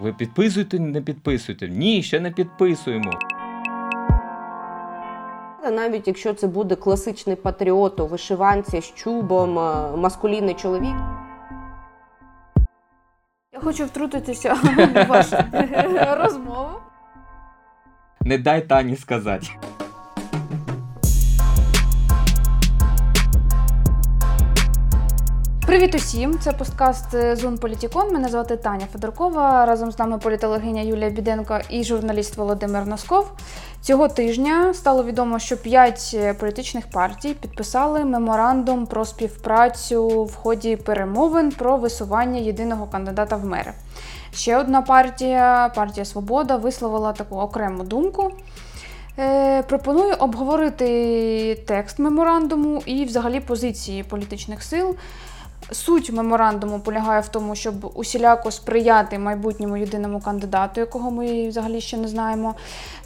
Ви підписуєте, не підписуєте? Ні, ще не підписуємо. Навіть якщо це буде класичний патріот у вишиванці з чубом, е, маскулінний чоловік. Я хочу втрутитися в вашу розмову. Не дай Тані сказати. Привіт усім! Це посткаст Зон Політікон. Мене звати Таня Федоркова. Разом з нами політологиня Юлія Біденко і журналіст Володимир Носков. Цього тижня стало відомо, що п'ять політичних партій підписали меморандум про співпрацю в ході перемовин про висування єдиного кандидата в мери. Ще одна партія, партія Свобода, висловила таку окрему думку. Е, пропоную обговорити текст меморандуму і, взагалі, позиції політичних сил. Суть меморандуму полягає в тому, щоб усіляко сприяти майбутньому єдиному кандидату, якого ми взагалі ще не знаємо.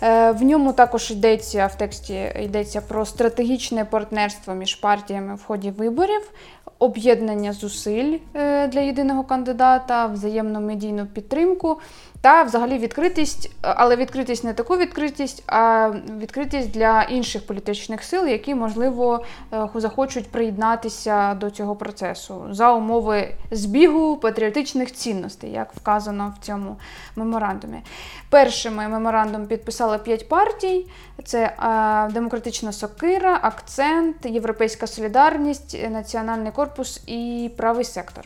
Е, в ньому також йдеться в тексті йдеться про стратегічне партнерство між партіями в ході виборів, об'єднання зусиль е, для єдиного кандидата, взаємну медійну підтримку та взагалі відкритість, але відкритість не таку відкритість, а відкритість для інших політичних сил, які, можливо, е, захочуть приєднатися до цього процесу за умови збігу патріотичних цінностей, як вказано в цьому меморандумі. Першими меморандум підписали п'ять партій: це е, Демократична Сокира, Акцент, Європейська Солідарність, Національний корпус і правий сектор.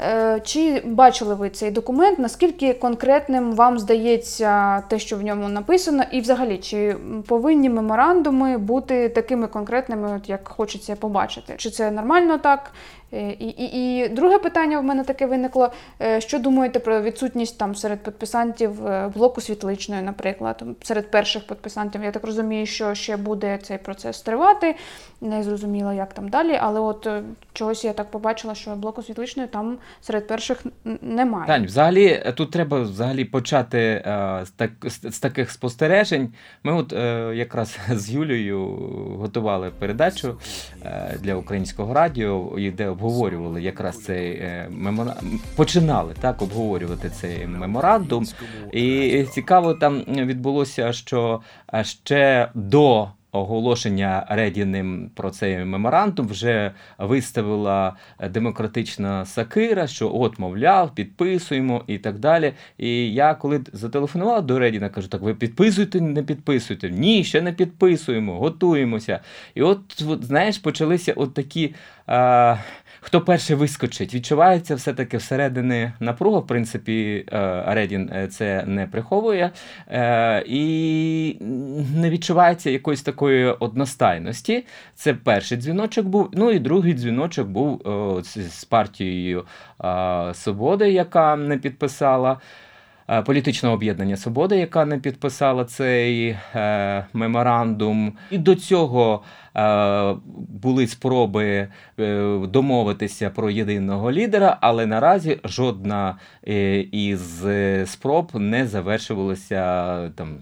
Е, чи бачили ви цей документ? Наскільки конкретним вам здається те, що в ньому написано, і взагалі чи повинні меморандуми бути такими конкретними, як хочеться побачити? Чи це нормально так? Е, і і, і друге питання в мене таке виникло. Е, що думаєте про відсутність там серед підписантів е, блоку світличної, наприклад, серед перших підписантів? Я так розумію, що ще буде цей процес тривати. Не зрозуміло, як там далі, але от чогось я так побачила, що блоку світличної там серед перших немає. Тань, взагалі тут треба взагалі почати е, з, так, з, таких спостережень. Ми от е, якраз з Юлією готували передачу е, для українського радіо, де обговорювали якраз цей е, меморандум, починали так обговорювати цей меморандум. І цікаво, там відбулося, що е, ще до оголошення Редіним про цей меморандум вже виставила демократична сакира, що от, мовляв, підписуємо і так далі. І я коли зателефонував до Редіна, кажу: так ви підписуєте, не підписуєте? Ні, ще не підписуємо, готуємося. І от, от знаєш, почалися от такі. А, хто перший вискочить. Відчувається все-таки всередини напруга. В принципі, е, Редін е, це не приховує, е, і не відчувається якоїсь такої одностайності. Це перший дзвіночок був. Ну і другий дзвіночок був з партією Свободи, яка не підписала. Політичного об'єднання Свободи, яка не підписала цей е, меморандум, і до цього Е, були спроби е, домовитися про єдиного лідера, але наразі жодна е, із спроб не завершувалася там.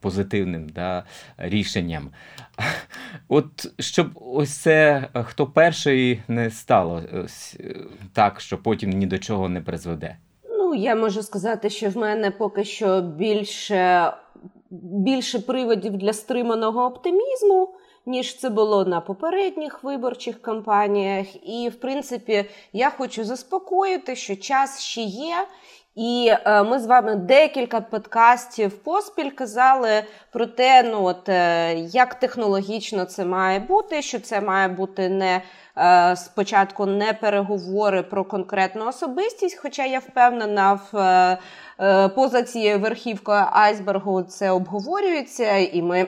Позитивним да, рішенням. От щоб ось це хто перший не стало так, що потім ні до чого не призведе. Я можу сказати, що в мене поки що більше більше приводів для стриманого оптимізму ніж це було на попередніх виборчих кампаніях. І, в принципі, я хочу заспокоїти, що час ще є. І е, ми з вами декілька подкастів поспіль казали про те, ну от е, як технологічно це має бути, що це має бути не е, спочатку не переговори про конкретну особистість. Хоча я впевнена, в е, е, поза цією верхівкою айсбергу це обговорюється, і ми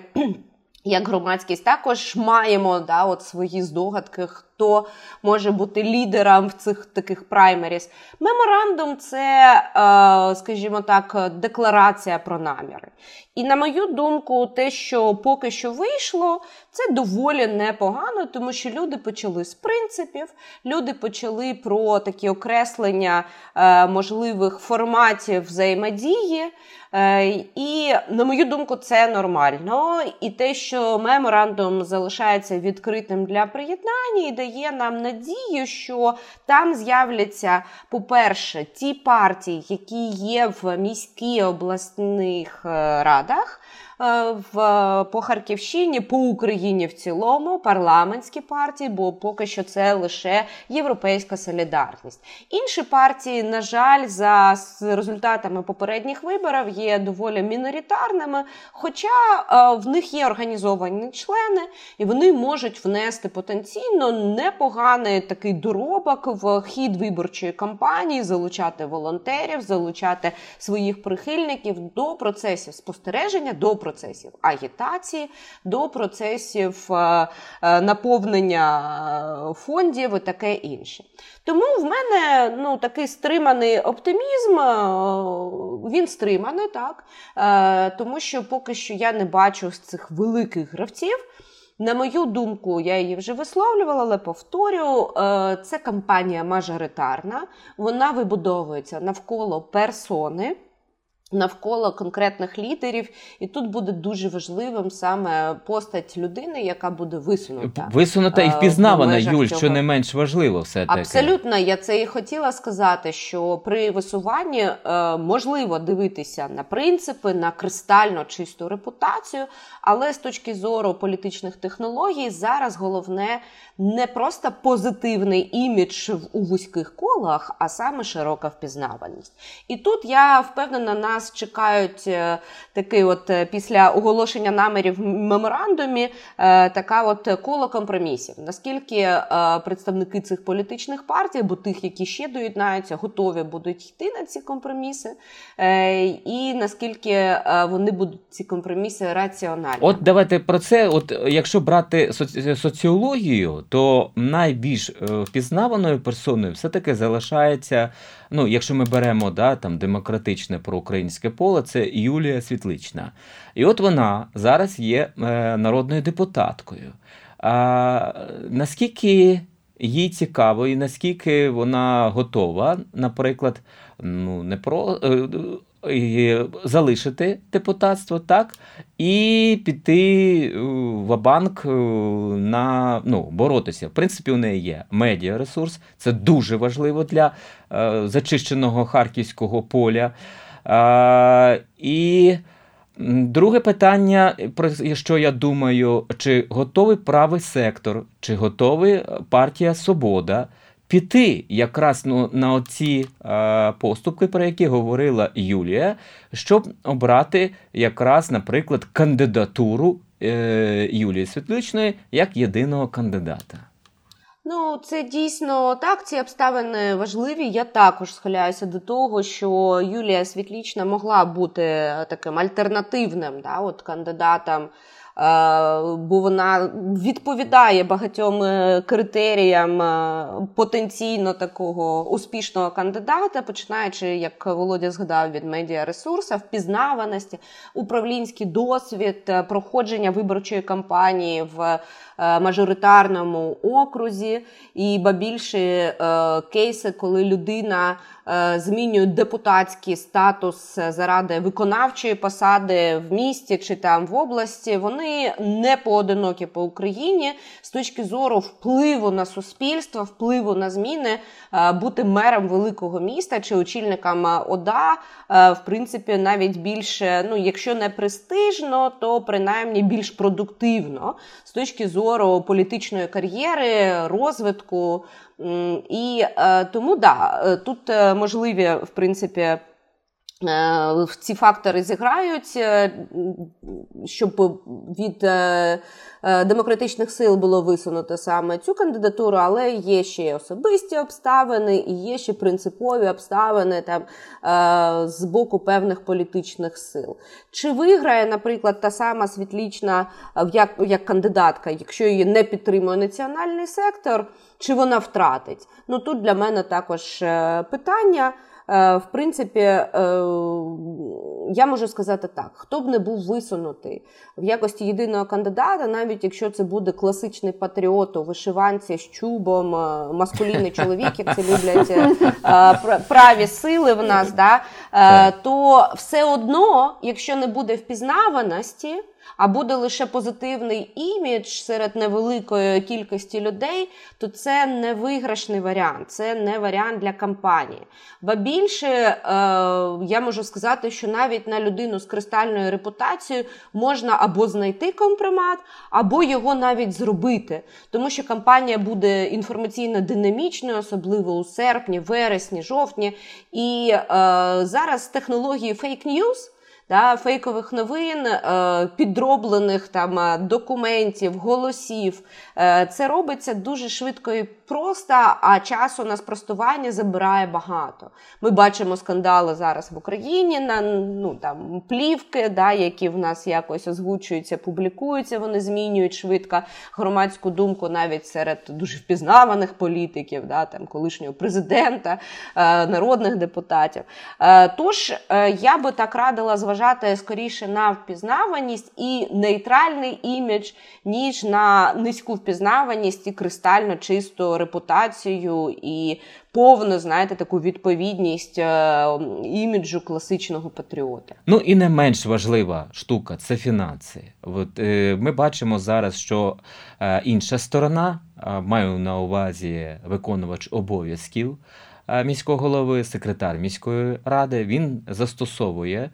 як громадськість також маємо да, от свої здогадки, хто може бути лідером в цих таких праймеріс. Меморандум це, е, скажімо так, декларація про наміри. І на мою думку, те, що поки що вийшло, це доволі непогано, тому що люди почали з принципів, люди почали про такі окреслення е, можливих форматів взаємодії. Е, і, на мою думку, це нормально. І те, що меморандум залишається відкритим для приєднання і дає нам надію, що там з'являться, по-перше, ті партії, які є в міських обласних е, радах. Е, в по Харківщині, по Україні в цілому, парламентські партії, бо поки що це лише європейська солідарність. Інші партії, на жаль, за результатами попередніх виборів є доволі міноритарними, хоча е, в них є організовані члени, і вони можуть внести потенційно непоганий такий доробок в хід виборчої кампанії, залучати волонтерів, залучати своїх прихильників до процесів спостереження. до процесів агітації, до процесів е, е, наповнення е, фондів і таке інше. Тому в мене ну, такий стриманий оптимізм, він стриманий, так, тому що поки що я не бачу з цих великих гравців. На мою думку, я її вже висловлювала, але повторю, це кампанія мажоритарна, вона вибудовується навколо персони. Навколо конкретних лідерів, і тут буде дуже важливим саме постать людини, яка буде висунута висунута і е, впізнавана, Юль, цього. що не менш важливо, все таки абсолютно. Я це і хотіла сказати, що при висуванні е, можливо дивитися на принципи, на кристально чисту репутацію, але з точки зору політичних технологій зараз головне не просто позитивний імідж у вузьких колах, а саме широка впізнаваність. І тут я впевнена, нас чекають е, такий, от е, після оголошення намірів в меморандумі, е, така от коло компромісів. Наскільки представники цих політичних партій, або тих, які ще доєднаються, готові будуть йти на ці компроміси, і наскільки вони будуть ці компроміси раціональні. От давайте про це. От якщо брати соціологію, то найбільш впізнаваною персоною все-таки залишається, ну, якщо ми беремо да, там, демократичне проукраїнське поле, це Юлія Світлична. І от вона зараз є е, народною депутаткою. А, Наскільки їй цікаво, і наскільки вона готова, наприклад, ну, не про. Залишити депутатство, так, і піти е, в банк е, на ну, боротися. В принципі, у неї є медіаресурс, це дуже важливо для е, зачищеного харківського поля. Е, і друге питання, про що я думаю, чи готовий правий сектор, чи готовий партія Свобода піти якраз ну, на оці е, поступки, про які говорила Юлія, щоб обрати якраз, наприклад, кандидатуру е, Юлії Світличної як єдиного кандидата. Ну, це дійсно так. Ці обставини важливі. Я також схиляюся до того, що Юлія Світлічна могла бути таким альтернативним да, от кандидатом бо вона відповідає багатьом е, критеріям е, потенційно такого успішного кандидата, починаючи, як Володя згадав, від медіаресурсів, впізнаваності, управлінський досвід, проходження виборчої кампанії в мажоритарному окрузі, і ба більше кейси, коли людина. Е, змінюють депутатський статус заради виконавчої посади в місті чи там в області, вони не поодинокі по Україні з точки зору впливу на суспільство, впливу на зміни, е, бути мером великого міста чи очільником ОДА, е, в принципі, навіть більше, ну якщо не престижно, то принаймні більш продуктивно з точки зору політичної кар'єри, розвитку. І е, тому да, е, тут е, можливі, в принципі, ці фактори зіграють, щоб від демократичних сил було висунуто саме цю кандидатуру, але є ще особисті обставини і є ще принципові обставини там з боку певних політичних сил. Чи виграє, наприклад, та сама світлічна як, як кандидатка, якщо її не підтримує національний сектор? чи вона втратить. Ну тут для мене також е, питання. Е, в принципі, е, я можу сказати так: хто б не був висунутий в якості єдиного кандидата, навіть якщо це буде класичний патріот у вишиванці з чубом, маскулінний чоловік, як це люблять праві сили в нас, да, то все одно, якщо не буде впізнаваності. А буде лише позитивний імідж серед невеликої кількості людей, то це не виграшний варіант, це не варіант для кампанії. Ба більше е, я можу сказати, що навіть на людину з кристальною репутацією можна або знайти компромат, або його навіть зробити, тому що кампанія буде інформаційно динамічною, особливо у серпні, вересні, жовтні. І е, зараз технології фейк-ньюс да, фейкових новин, е, підроблених там е, документів, голосів. Е, це робиться дуже швидко і просто, а часу на спростування забирає багато. Ми бачимо скандали зараз в Україні на ну там плівки, да, які в нас якось озвучуються, публікуються. Вони змінюють швидко громадську думку навіть серед дуже впізнаваних політиків, да, там колишнього президента, народних депутатів. Тож я би так радила зважати зважати скоріше на впізнаваність і нейтральний імідж, ніж на низьку впізнаваність і кристально чисту репутацію і повну, знаєте, таку відповідність е, іміджу класичного патріота. Ну і не менш важлива штука це фінанси. От, е, Ми бачимо зараз, що е, інша сторона, маю на увазі виконувач обов'язків. Міського голови, секретар міської ради, він застосовує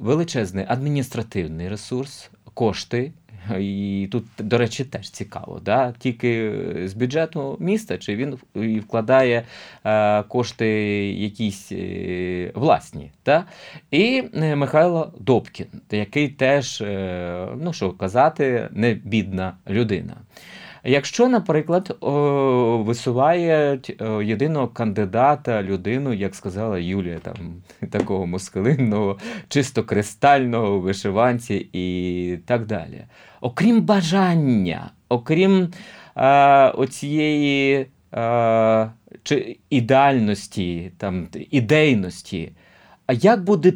величезний адміністративний ресурс, кошти. І тут, до речі, теж цікаво, да? тільки з бюджету міста, чи він вкладає е, кошти якісь е, власні. Да? І е, Михайло Добкін, який теж, ну що казати, не бідна людина. Якщо, наприклад, висувають єдиного кандидата, людину, як сказала Юлія, там такого москалинного, чисто кристального вишиванці і так далі. Окрім бажання, окрім е, оцієї е, чи ідеальності, там, ідейності, як буде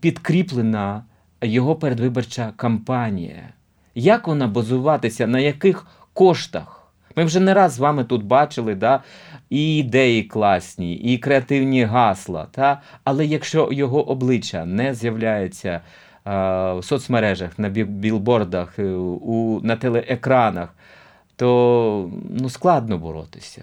підкріплена його передвиборча кампанія? Як вона базуватися, на яких коштах. Ми вже не раз з вами тут бачили да, і ідеї класні, і креативні гасла. Та? Але якщо його обличчя не з'являється в соцмережах, на білбордах, е, у, на телеекранах, то ну, складно боротися.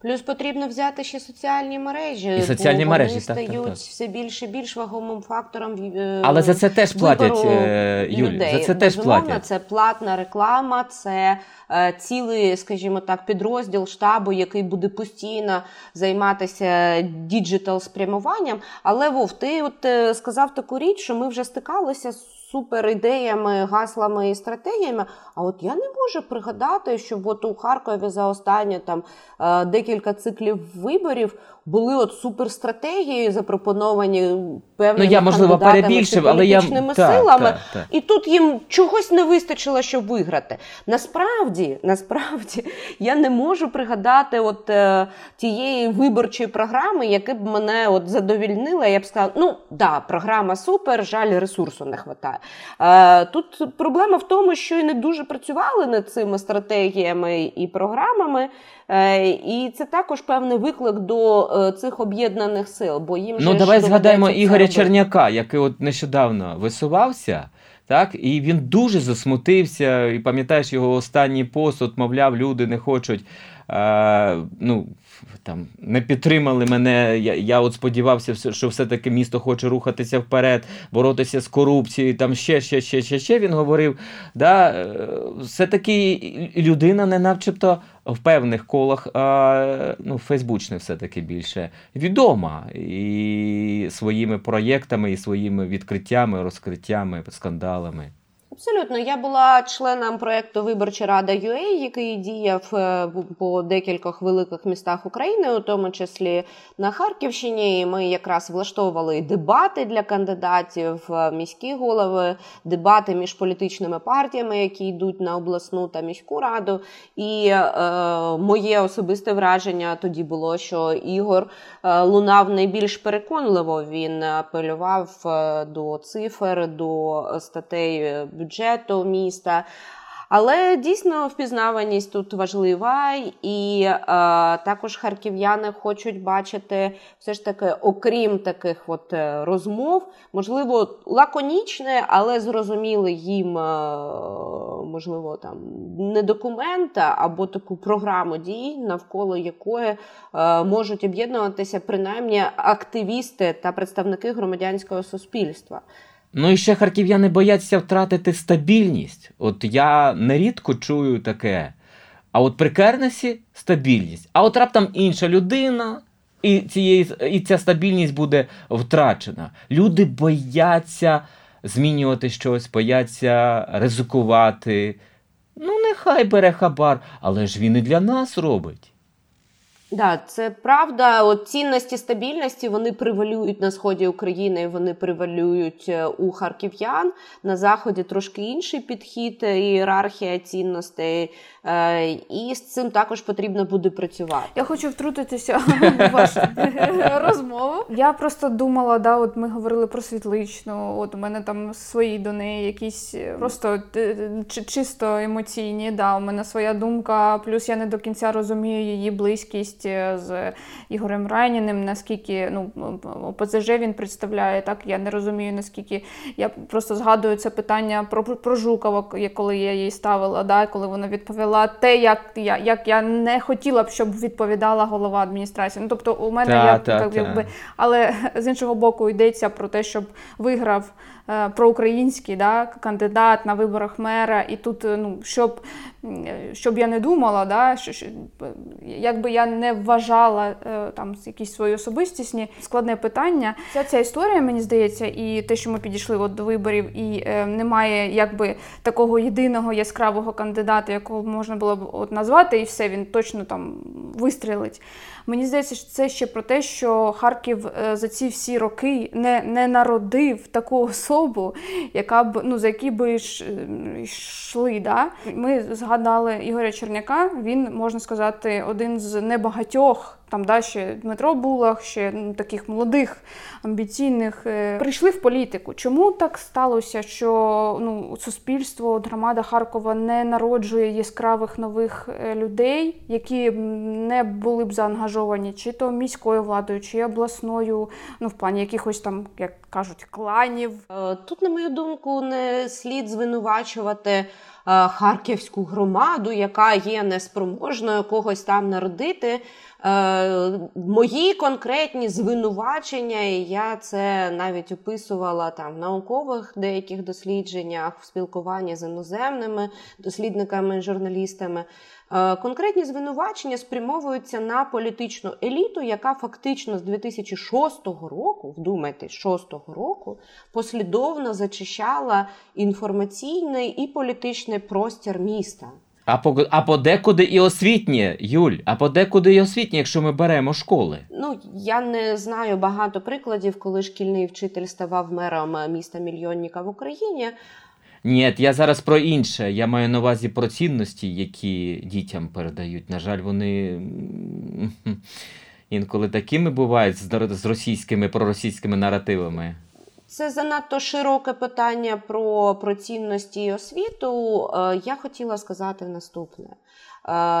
Плюс потрібно взяти ще соціальні мережі, і соціальні бо мережі вони так, стають так, так. все більше і більш вагомим фактором. Е, Але за це теж платять е, Юлі, За це теж платять. Це платна реклама, це е, цілий, скажімо так, підрозділ штабу, який буде постійно займатися digital спрямуванням. Але Вов, ти от е, сказав таку річ, що ми вже стикалися з супер ідеями, гаслами і стратегіями. А от я не можу пригадати, що от у Харкові за останні там е, декілька циклів виборів були от суперстратегії, запропоновані певними ну, я, можливо, перебільшив, але я... силами. Так, так. І тут їм чогось не вистачило, щоб виграти. Насправді, насправді, я не можу пригадати от е, тієї виборчої програми, яка б мене от задовільнила. Я б сказала, ну да, програма супер, жаль, ресурсу не вистачає. Е, тут проблема в тому, що і не дуже працювали над цими стратегіями і програмами. Е, і це також певний виклик до е, цих об'єднаних сил. Бо їм ну давай згадаємо Ігоря Черняка, який от нещодавно висувався. Так, і він дуже засмутився, і пам'ятаєш його останній пост, от, мовляв, люди не хочуть е, ну, там, не підтримали мене. Я я от сподівався, що все-таки місто хоче рухатися вперед, боротися з корупцією, там ще, ще, ще, ще, ще він говорив. Да, е, Все-таки людина не начебто в певних колах, ну, Фейсбучне все-таки більше відома і своїми проєктами, і своїми відкриттями, розкриттями, скандалами. Абсолютно, я була членом проєкту Виборча Рада UA, який діяв е, по декількох великих містах України, у тому числі на Харківщині. І Ми якраз влаштовували дебати для кандидатів, міські голови, дебати між політичними партіями, які йдуть на обласну та міську раду. І е, моє особисте враження тоді було, що Ігор е, лунав найбільш переконливо. Він апелював е, до цифр, до статей бюджету міста. Але дійсно впізнаваність тут важлива, і е, також харків'яни хочуть бачити все ж таки, окрім таких от е, розмов, можливо, лаконічне, але зрозуміли їм, е, можливо, там не документа або таку програму дій, навколо якої е, можуть об'єднуватися принаймні активісти та представники громадянського суспільства. Ну і ще харків'яни бояться втратити стабільність. От я нерідко чую таке. А от при Кернесі стабільність. А от раптом інша людина, і цієї, і ця стабільність буде втрачена. Люди бояться змінювати щось, бояться ризикувати. Ну, нехай бере хабар, але ж він і для нас робить. Да, це правда. От цінності стабільності вони превалюють на сході України, вони превалюють е, у харків'ян. На заході трошки інший підхід, е, ієрархія цінностей, і з цим також потрібно буде працювати. Я хочу втрутитися в вашу розмову. Я просто думала, да, от ми говорили про світличну. От у мене там свої до неї якісь просто чисто емоційні. Да, у мене своя думка. Плюс я не до кінця розумію її близькість е, з Ігорем Райніним, наскільки ну, ОПЗЖ він представляє, так я не розумію, наскільки я просто згадую це питання про про Жукова, коли я їй ставила, да, коли вона відповіла те, як я як я не хотіла б, щоб відповідала голова адміністрації. Ну, Тобто, у мене та, я та, так, якби, але з іншого боку йдеться про те, щоб виграв. Е, проукраїнський да, кандидат на виборах мера, і тут, е, ну, щоб щоб я не думала, да, що, що, якби я не вважала е, там якісь свої особистісні складне питання. Вся ця історія, мені здається, і те, що ми підійшли от до виборів, і е, немає якби такого єдиного яскравого кандидата, якого можна було б от назвати, і все, він точно там вистрілить. Мені здається, що це ще про те, що Харків е, за ці всі роки не не народив таку особу, яка б ну за які би йшли. Да? Ми згадали Ігоря Черняка. Він можна сказати один з небагатьох. Там да, ще Дмитро Булах, ще ну, таких молодих, амбіційних е, прийшли в політику. Чому так сталося, що ну, суспільство, громада Харкова не народжує яскравих нових е, людей, які не були б заангажовані чи то міською владою, чи обласною, ну в плані якихось там, як кажуть, кланів? Е, тут, на мою думку, не слід звинувачувати. Харківську громаду, яка є неспроможною когось там народити. Е, Мої конкретні звинувачення, і я це навіть описувала там в наукових деяких дослідженнях, в спілкуванні з іноземними дослідниками, журналістами. Е, конкретні звинувачення спрямовуються на політичну еліту, яка фактично з 2006 року, вдумайтесь, 6 року, послідовно зачищала інформаційний і політичний простір міста. А по а подекуди і освітнє, Юль, а подекуди і освітнє, якщо ми беремо школи. Ну я не знаю багато прикладів, коли шкільний вчитель ставав мером міста мільйонника в Україні. Ні, я зараз про інше. Я маю на увазі про цінності, які дітям передають. На жаль, вони інколи такими бувають з російськими проросійськими наративами. Це занадто широке питання про про цінності і освіту. Е, я хотіла сказати наступне: е,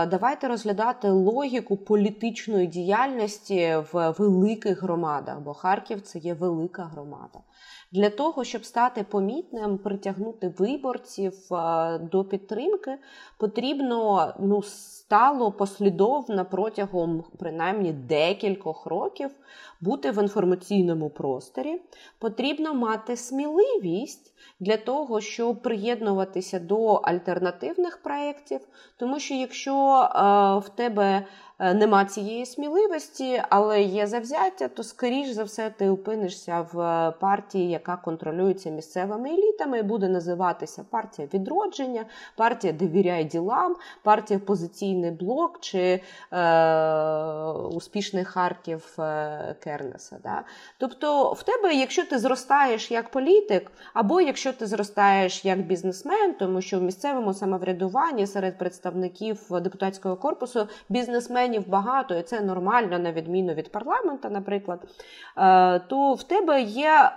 давайте розглядати логіку політичної діяльності в великих громадах, бо Харків це є велика громада. Для того, щоб стати помітним, притягнути виборців е, до підтримки, потрібно ну, стало послідовно протягом принаймні декількох років бути в інформаційному просторі. Потрібно мати сміливість для того, щоб приєднуватися до альтернативних проєктів, тому що якщо е, в тебе Е, нема цієї сміливості, але є завзяття, то скоріш за все ти опинишся в е, партії, яка контролюється місцевими елітами, і буде називатися партія відродження, партія довіряє ділам, партія позиційний блок чи е, успішний Харків Кернеса. Да? Тобто, в тебе, якщо ти зростаєш як політик, або якщо ти зростаєш як бізнесмен, тому що в місцевому самоврядуванні серед представників депутатського корпусу бізнесмен членів багато, і це нормально, на відміну від парламенту, наприклад, е, то в тебе є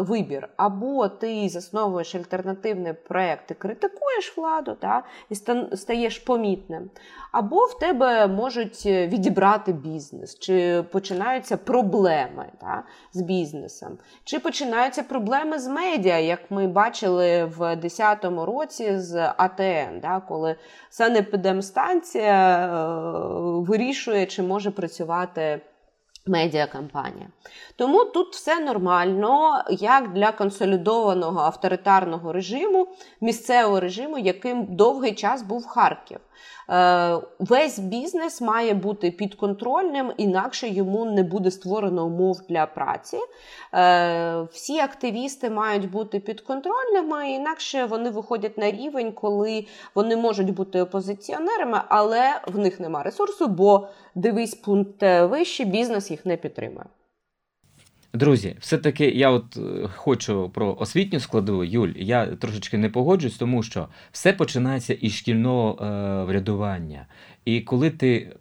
вибір. Або ти засновуєш альтернативний проєкт і критикуєш владу та, і стаєш помітним, або в тебе можуть відібрати бізнес, чи починаються проблеми та, з бізнесом, чи починаються проблеми з медіа, як ми бачили в 2010 році з АТН, да, коли санепідемстанція е, вирішує, чи може працювати. Медіакампанія. Тому тут все нормально, як для консолідованого авторитарного режиму, місцевого режиму, яким довгий час був Харків. Е, весь бізнес має бути підконтрольним, інакше йому не буде створено умов для праці. Е, всі активісти мають бути підконтрольними, інакше вони виходять на рівень, коли вони можуть бути опозиціонерами, але в них нема ресурсу, бо дивись пункт вище, бізнес їх не підтримує. Друзі, все-таки я от е, хочу про освітню складову, Юль, я трошечки не погоджуюсь, тому що все починається із шкільного е, врядування. І коли ти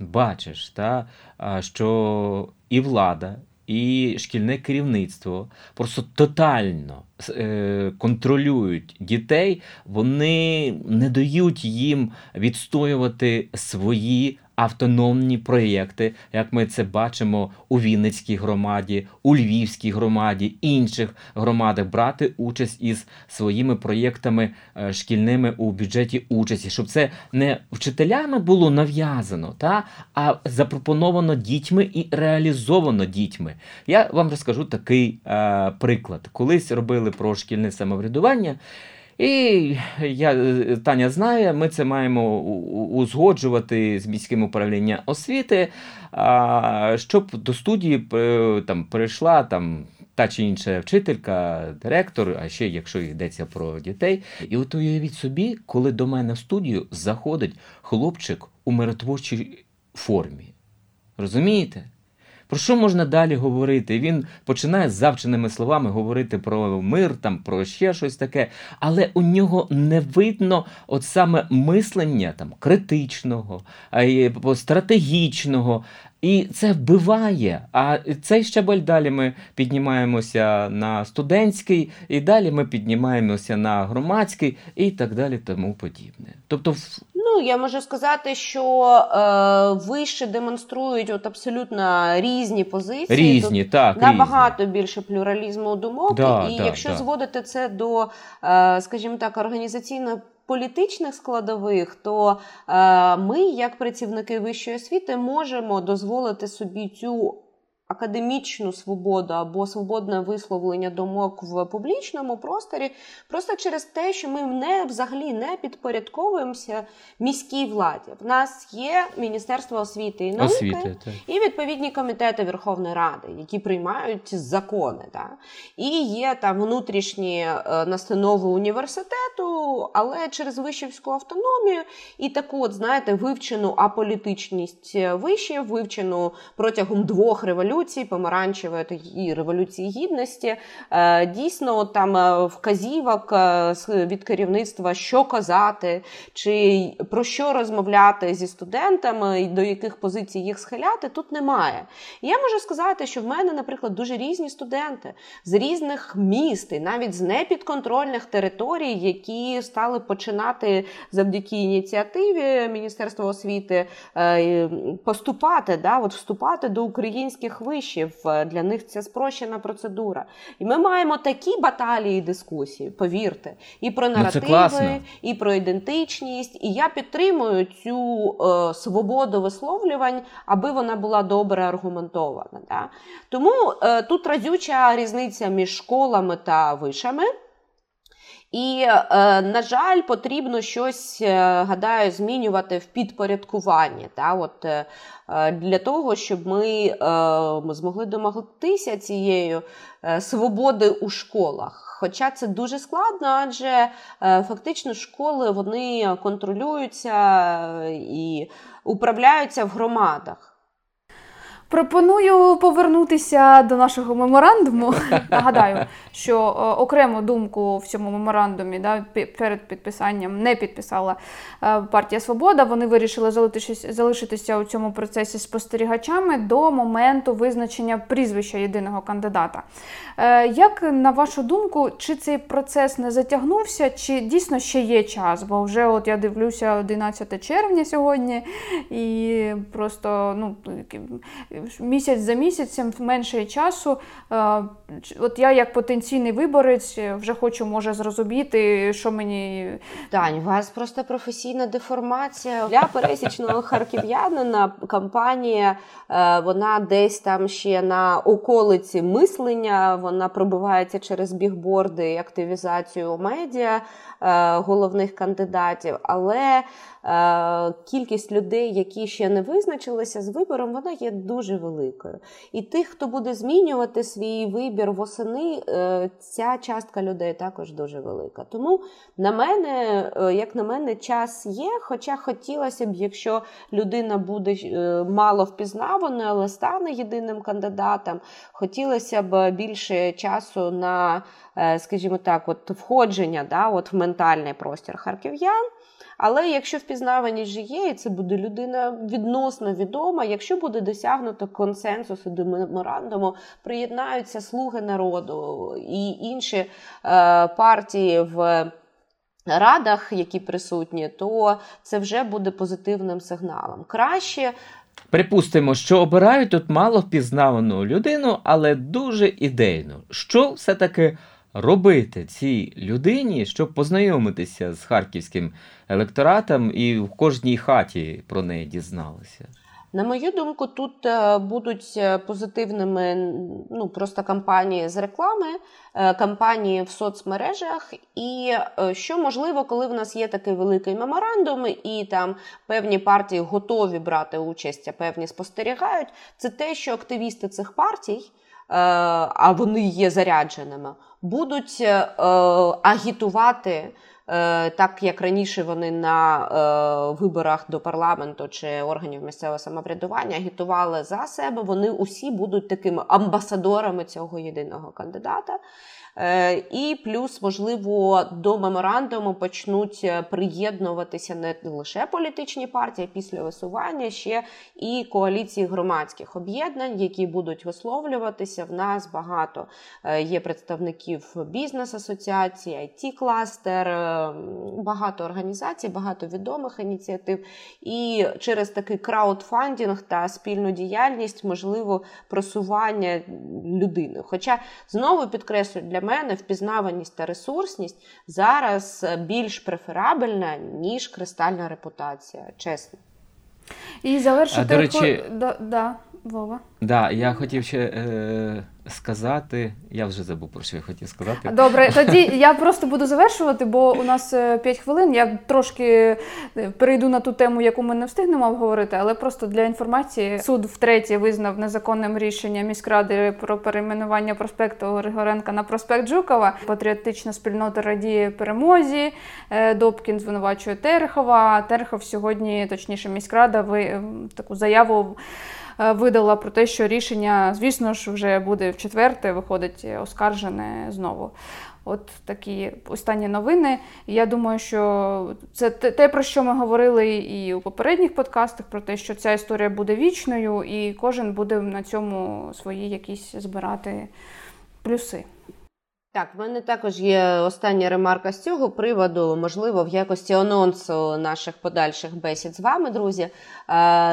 бачиш, та, що і влада, і шкільне керівництво просто тотально е, контролюють дітей, вони не дають їм відстоювати свої автономні проєкти, як ми це бачимо у Вінницькій громаді, у Львівській громаді, інших громадах, брати участь із своїми проєктами е, шкільними у бюджеті участі, щоб це не вчителями було нав'язано, та, а запропоновано дітьми і реалізовано дітьми. Я вам розкажу такий е, приклад. Колись робили про шкільне самоврядування. І я, Таня знає, ми це маємо узгоджувати з міським управлінням освіти, щоб до студії е, там прийшла там. Та чи інша вчителька, директор, а ще якщо йдеться про дітей. І от уявіть собі, коли до мене в студію заходить хлопчик у миротворчій формі. Розумієте? Про що можна далі говорити? Він починає з завченими словами говорити про мир, там про ще щось таке, але у нього не видно от саме мислення там критичного, стратегічного. І це вбиває. А цей щабель далі ми піднімаємося на студентський, і далі ми піднімаємося на громадський, і так далі, тому подібне. Тобто, Ну, я можу сказати, що е, вище демонструють от абсолютно різні позиції. Різні, Тут так. Набагато різні. більше плюралізму думок. Да, і да, якщо да. зводити це до, е, скажімо так, організаційно політичних складових, то е, ми, як працівники вищої освіти, можемо дозволити собі цю академічну свободу або свободне висловлення думок в публічному просторі, просто через те, що ми не взагалі не підпорядковуємося міській владі. В нас є Міністерство освіти і науки освіти, і відповідні комітети Верховної Ради, які приймають закони. Так? І є там внутрішні е, настанови університету, але через вишівську автономію і таку, от знаєте, вивчену аполітичність вишів, вивчену протягом двох революцій революції, помаранчевої і революції гідності. Е, дійсно, там е, вказівок е, від керівництва, що казати, чи про що розмовляти зі студентами, до яких позицій їх схиляти, тут немає. І я можу сказати, що в мене, наприклад, дуже різні студенти з різних міст, і навіть з непідконтрольних територій, які стали починати завдяки ініціативі Міністерства освіти поступати, да, от вступати до українських вишів. Е, для них це спрощена процедура. І ми маємо такі баталії дискусії, повірте, і про ну, наративи, і про ідентичність. І я підтримую цю е, свободу висловлювань, аби вона була добре аргументована. Да? Тому е, тут разюча різниця між школами та вишами. І, е, на жаль, потрібно щось, е, гадаю, змінювати в підпорядкуванні. Та, от, е, Для того, щоб ми змогли домогтися цієї свободи у школах. Хоча це дуже складно, адже фактично школи вони контролюються і управляються в громадах. Пропоную повернутися до нашого меморандуму. Нагадаю, що е, окрему думку в цьому меморандумі да, перед підписанням не підписала е, партія Свобода. Вони вирішили залишитися, у цьому процесі спостерігачами до моменту визначення прізвища єдиного кандидата. Е, як на вашу думку, чи цей процес не затягнувся, чи дійсно ще є час? Бо вже от я дивлюся 11 червня сьогодні, і просто ну місяць за місяцем менше часу. Е, от я, як потенційний виборець, вже хочу може зрозуміти, що мені. Тань, у вас просто професійна деформація для пересічного харків'янина. Кампанія е, вона десь там ще на околиці мислення. Вона пробивається через бігборди, активізацію медіа е, головних кандидатів, але Е, кількість людей, які ще не визначилися з вибором, вона є дуже великою. І тих, хто буде змінювати свій вибір восени, е, ця частка людей також дуже велика. Тому на мене, е, як на мене, час є. Хоча хотілося б, якщо людина буде мало впізнаваною, але стане єдиним кандидатом, хотілося б більше часу на, скажімо так, от входження да, от в ментальний простір харків'ян. Але якщо впізнаваність же є, і це буде людина відносно відома, якщо буде досягнуто консенсусу до меморандуму, приєднаються слуги народу і інші е, партії в. Радах, які присутні, то це вже буде позитивним сигналом. Краще припустимо, що обирають тут мало впізнавану людину, але дуже ідейну. Що все таки робити цій людині, щоб познайомитися з харківським електоратом і в кожній хаті про неї дізналися? На мою думку, тут е, будуть е, позитивними ну, просто кампанії з реклами, е, кампанії в соцмережах. І що можливо, коли в нас є такий великий меморандум, і там певні партії готові брати участь, а певні спостерігають, це те, що активісти цих партій. А вони є зарядженими, будуть агітувати Е, так як раніше вони на е, виборах до парламенту чи органів місцевого самоврядування агітували за себе, вони усі будуть такими амбасадорами цього єдиного кандидата. Е, і плюс, можливо, до меморандуму почнуть е, приєднуватися не лише політичні партії після висування, ще і коаліції громадських об'єднань, які будуть висловлюватися. В нас багато е, є представників бізнес-асоціацій, it кластер багато організацій, багато відомих ініціатив. І через такий краудфандинг та спільну діяльність можливо просування людини. Хоча знову підкреслю для мене впізнаваність та ресурсність зараз більш преферабельна, ніж кристальна репутація, чесно. І завершити... До речі... Да, да, Вова. Да, я хотів ще е, сказати. Я вже забув про що я хотів сказати. Добре, тоді я просто буду завершувати, бо у нас 5 е, хвилин. Я трошки е, перейду на ту тему, яку ми не встигнемо обговорити, але просто для інформації суд втретє визнав незаконним рішення міськради про перейменування проспекту Григоренка на проспект Жукова. Патріотична спільнота радіє перемозі. Е, Добкін звинувачує Терехова. Терехов сьогодні, точніше, міськрада ви таку заяву. Е, видала про те, що рішення, звісно ж, вже буде в четверте, виходить оскаржене знову. От такі останні новини. Я думаю, що це те, про що ми говорили і у попередніх подкастах, про те, що ця історія буде вічною, і кожен буде на цьому свої якісь збирати плюси. Так, в мене також є остання ремарка з цього приводу, можливо, в якості анонсу наших подальших бесід з вами, друзі. Е,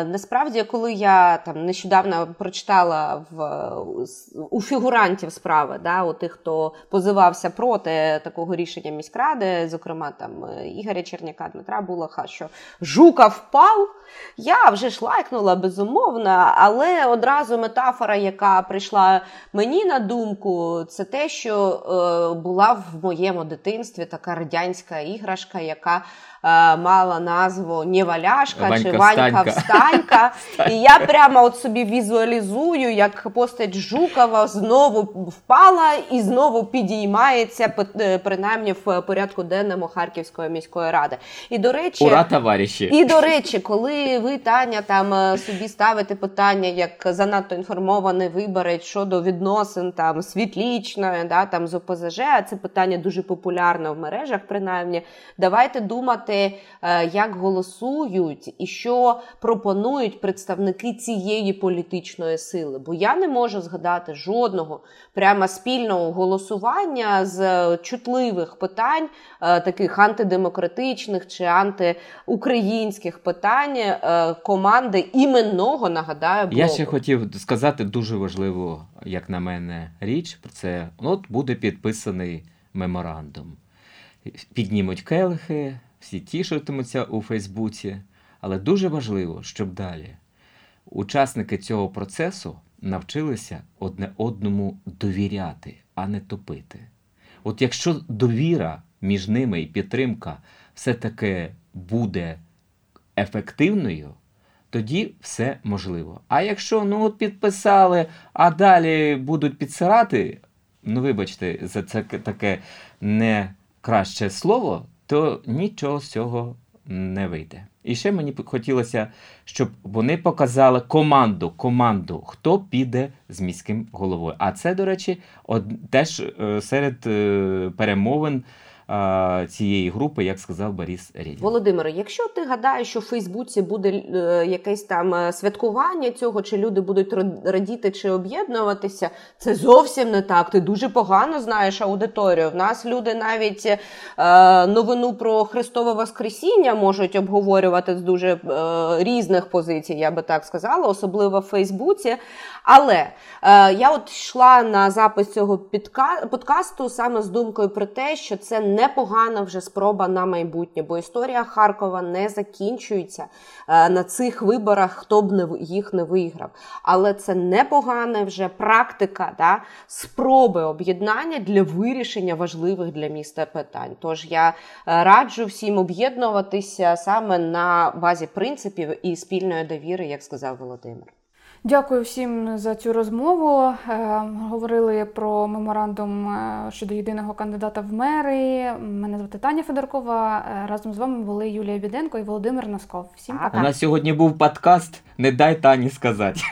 Насправді, коли я там нещодавно прочитала в у фігурантів справи, да, у тих, хто позивався проти такого рішення міськради, зокрема там Ігоря Черняка, Дмитра Булаха, що жука впав, я вже ж лайкнула безумовно, але одразу метафора, яка прийшла мені на думку, це те, що. Була в моєму дитинстві така радянська іграшка, яка Е, мала назву Нєваляшка чи Ванька Встанька. І я прямо от собі візуалізую, як постать Жукова знову впала і знову підіймається, е, принаймні в порядку денному Харківської міської ради. І до речі, Ура, товариші! І до речі, коли ви, Таня, там е, собі ставите питання, як занадто інформований виборець щодо відносин там світлічної, да, там з ОПЗЖ, а це питання дуже популярне в мережах, принаймні, давайте думати е, як голосують і що пропонують представники цієї політичної сили. Бо я не можу згадати жодного прямо спільного голосування з чутливих питань, е, таких антидемократичних чи антиукраїнських питань е, команди іменного нагадаю. Блоку. Я ще хотів сказати дуже важливу, як на мене, річ про це. От буде підписаний меморандум. Піднімуть келихи, всі тішитимуться у Фейсбуці, але дуже важливо, щоб далі учасники цього процесу навчилися одне одному довіряти, а не топити. От якщо довіра між ними і підтримка все-таки буде ефективною, тоді все можливо. А якщо ну от підписали, а далі будуть підсирати, ну вибачте, за це таке не краще слово, то нічого з цього не вийде. І ще мені хотілося, щоб вони показали команду, команду, хто піде з міським головою. А це, до речі, од, теж е, серед е, перемовин цієї групи, як сказав Борис Рєдін. Володимире, якщо ти гадаєш, що в Фейсбуці буде е, якесь там е, святкування цього, чи люди будуть радіти чи об'єднуватися, це зовсім не так. Ти дуже погано знаєш аудиторію. В нас люди навіть е, новину про Христове Воскресіння можуть обговорювати з дуже е, різних позицій, я би так сказала, особливо в Фейсбуці. Але е, я от йшла на запис цього підка... подкасту саме з думкою про те, що це непогана вже спроба на майбутнє, бо історія Харкова не закінчується е, на цих виборах, хто б не їх не виграв. Але це непогана вже практика да, спроби об'єднання для вирішення важливих для міста питань. Тож я е, раджу всім об'єднуватися саме на базі принципів і спільної довіри, як сказав Володимир. Дякую всім за цю розмову. Е, говорили про меморандум е, щодо єдиного кандидата в мери. Мене звати Таня Федоркова. Е, разом з вами були Юлія Біденко і Володимир Носков. Всім пока. У нас сьогодні був подкаст. Не дай Тані сказати.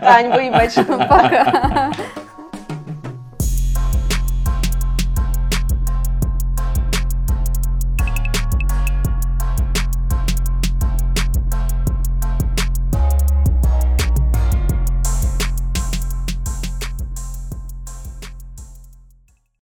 Тань, вибач. Пока.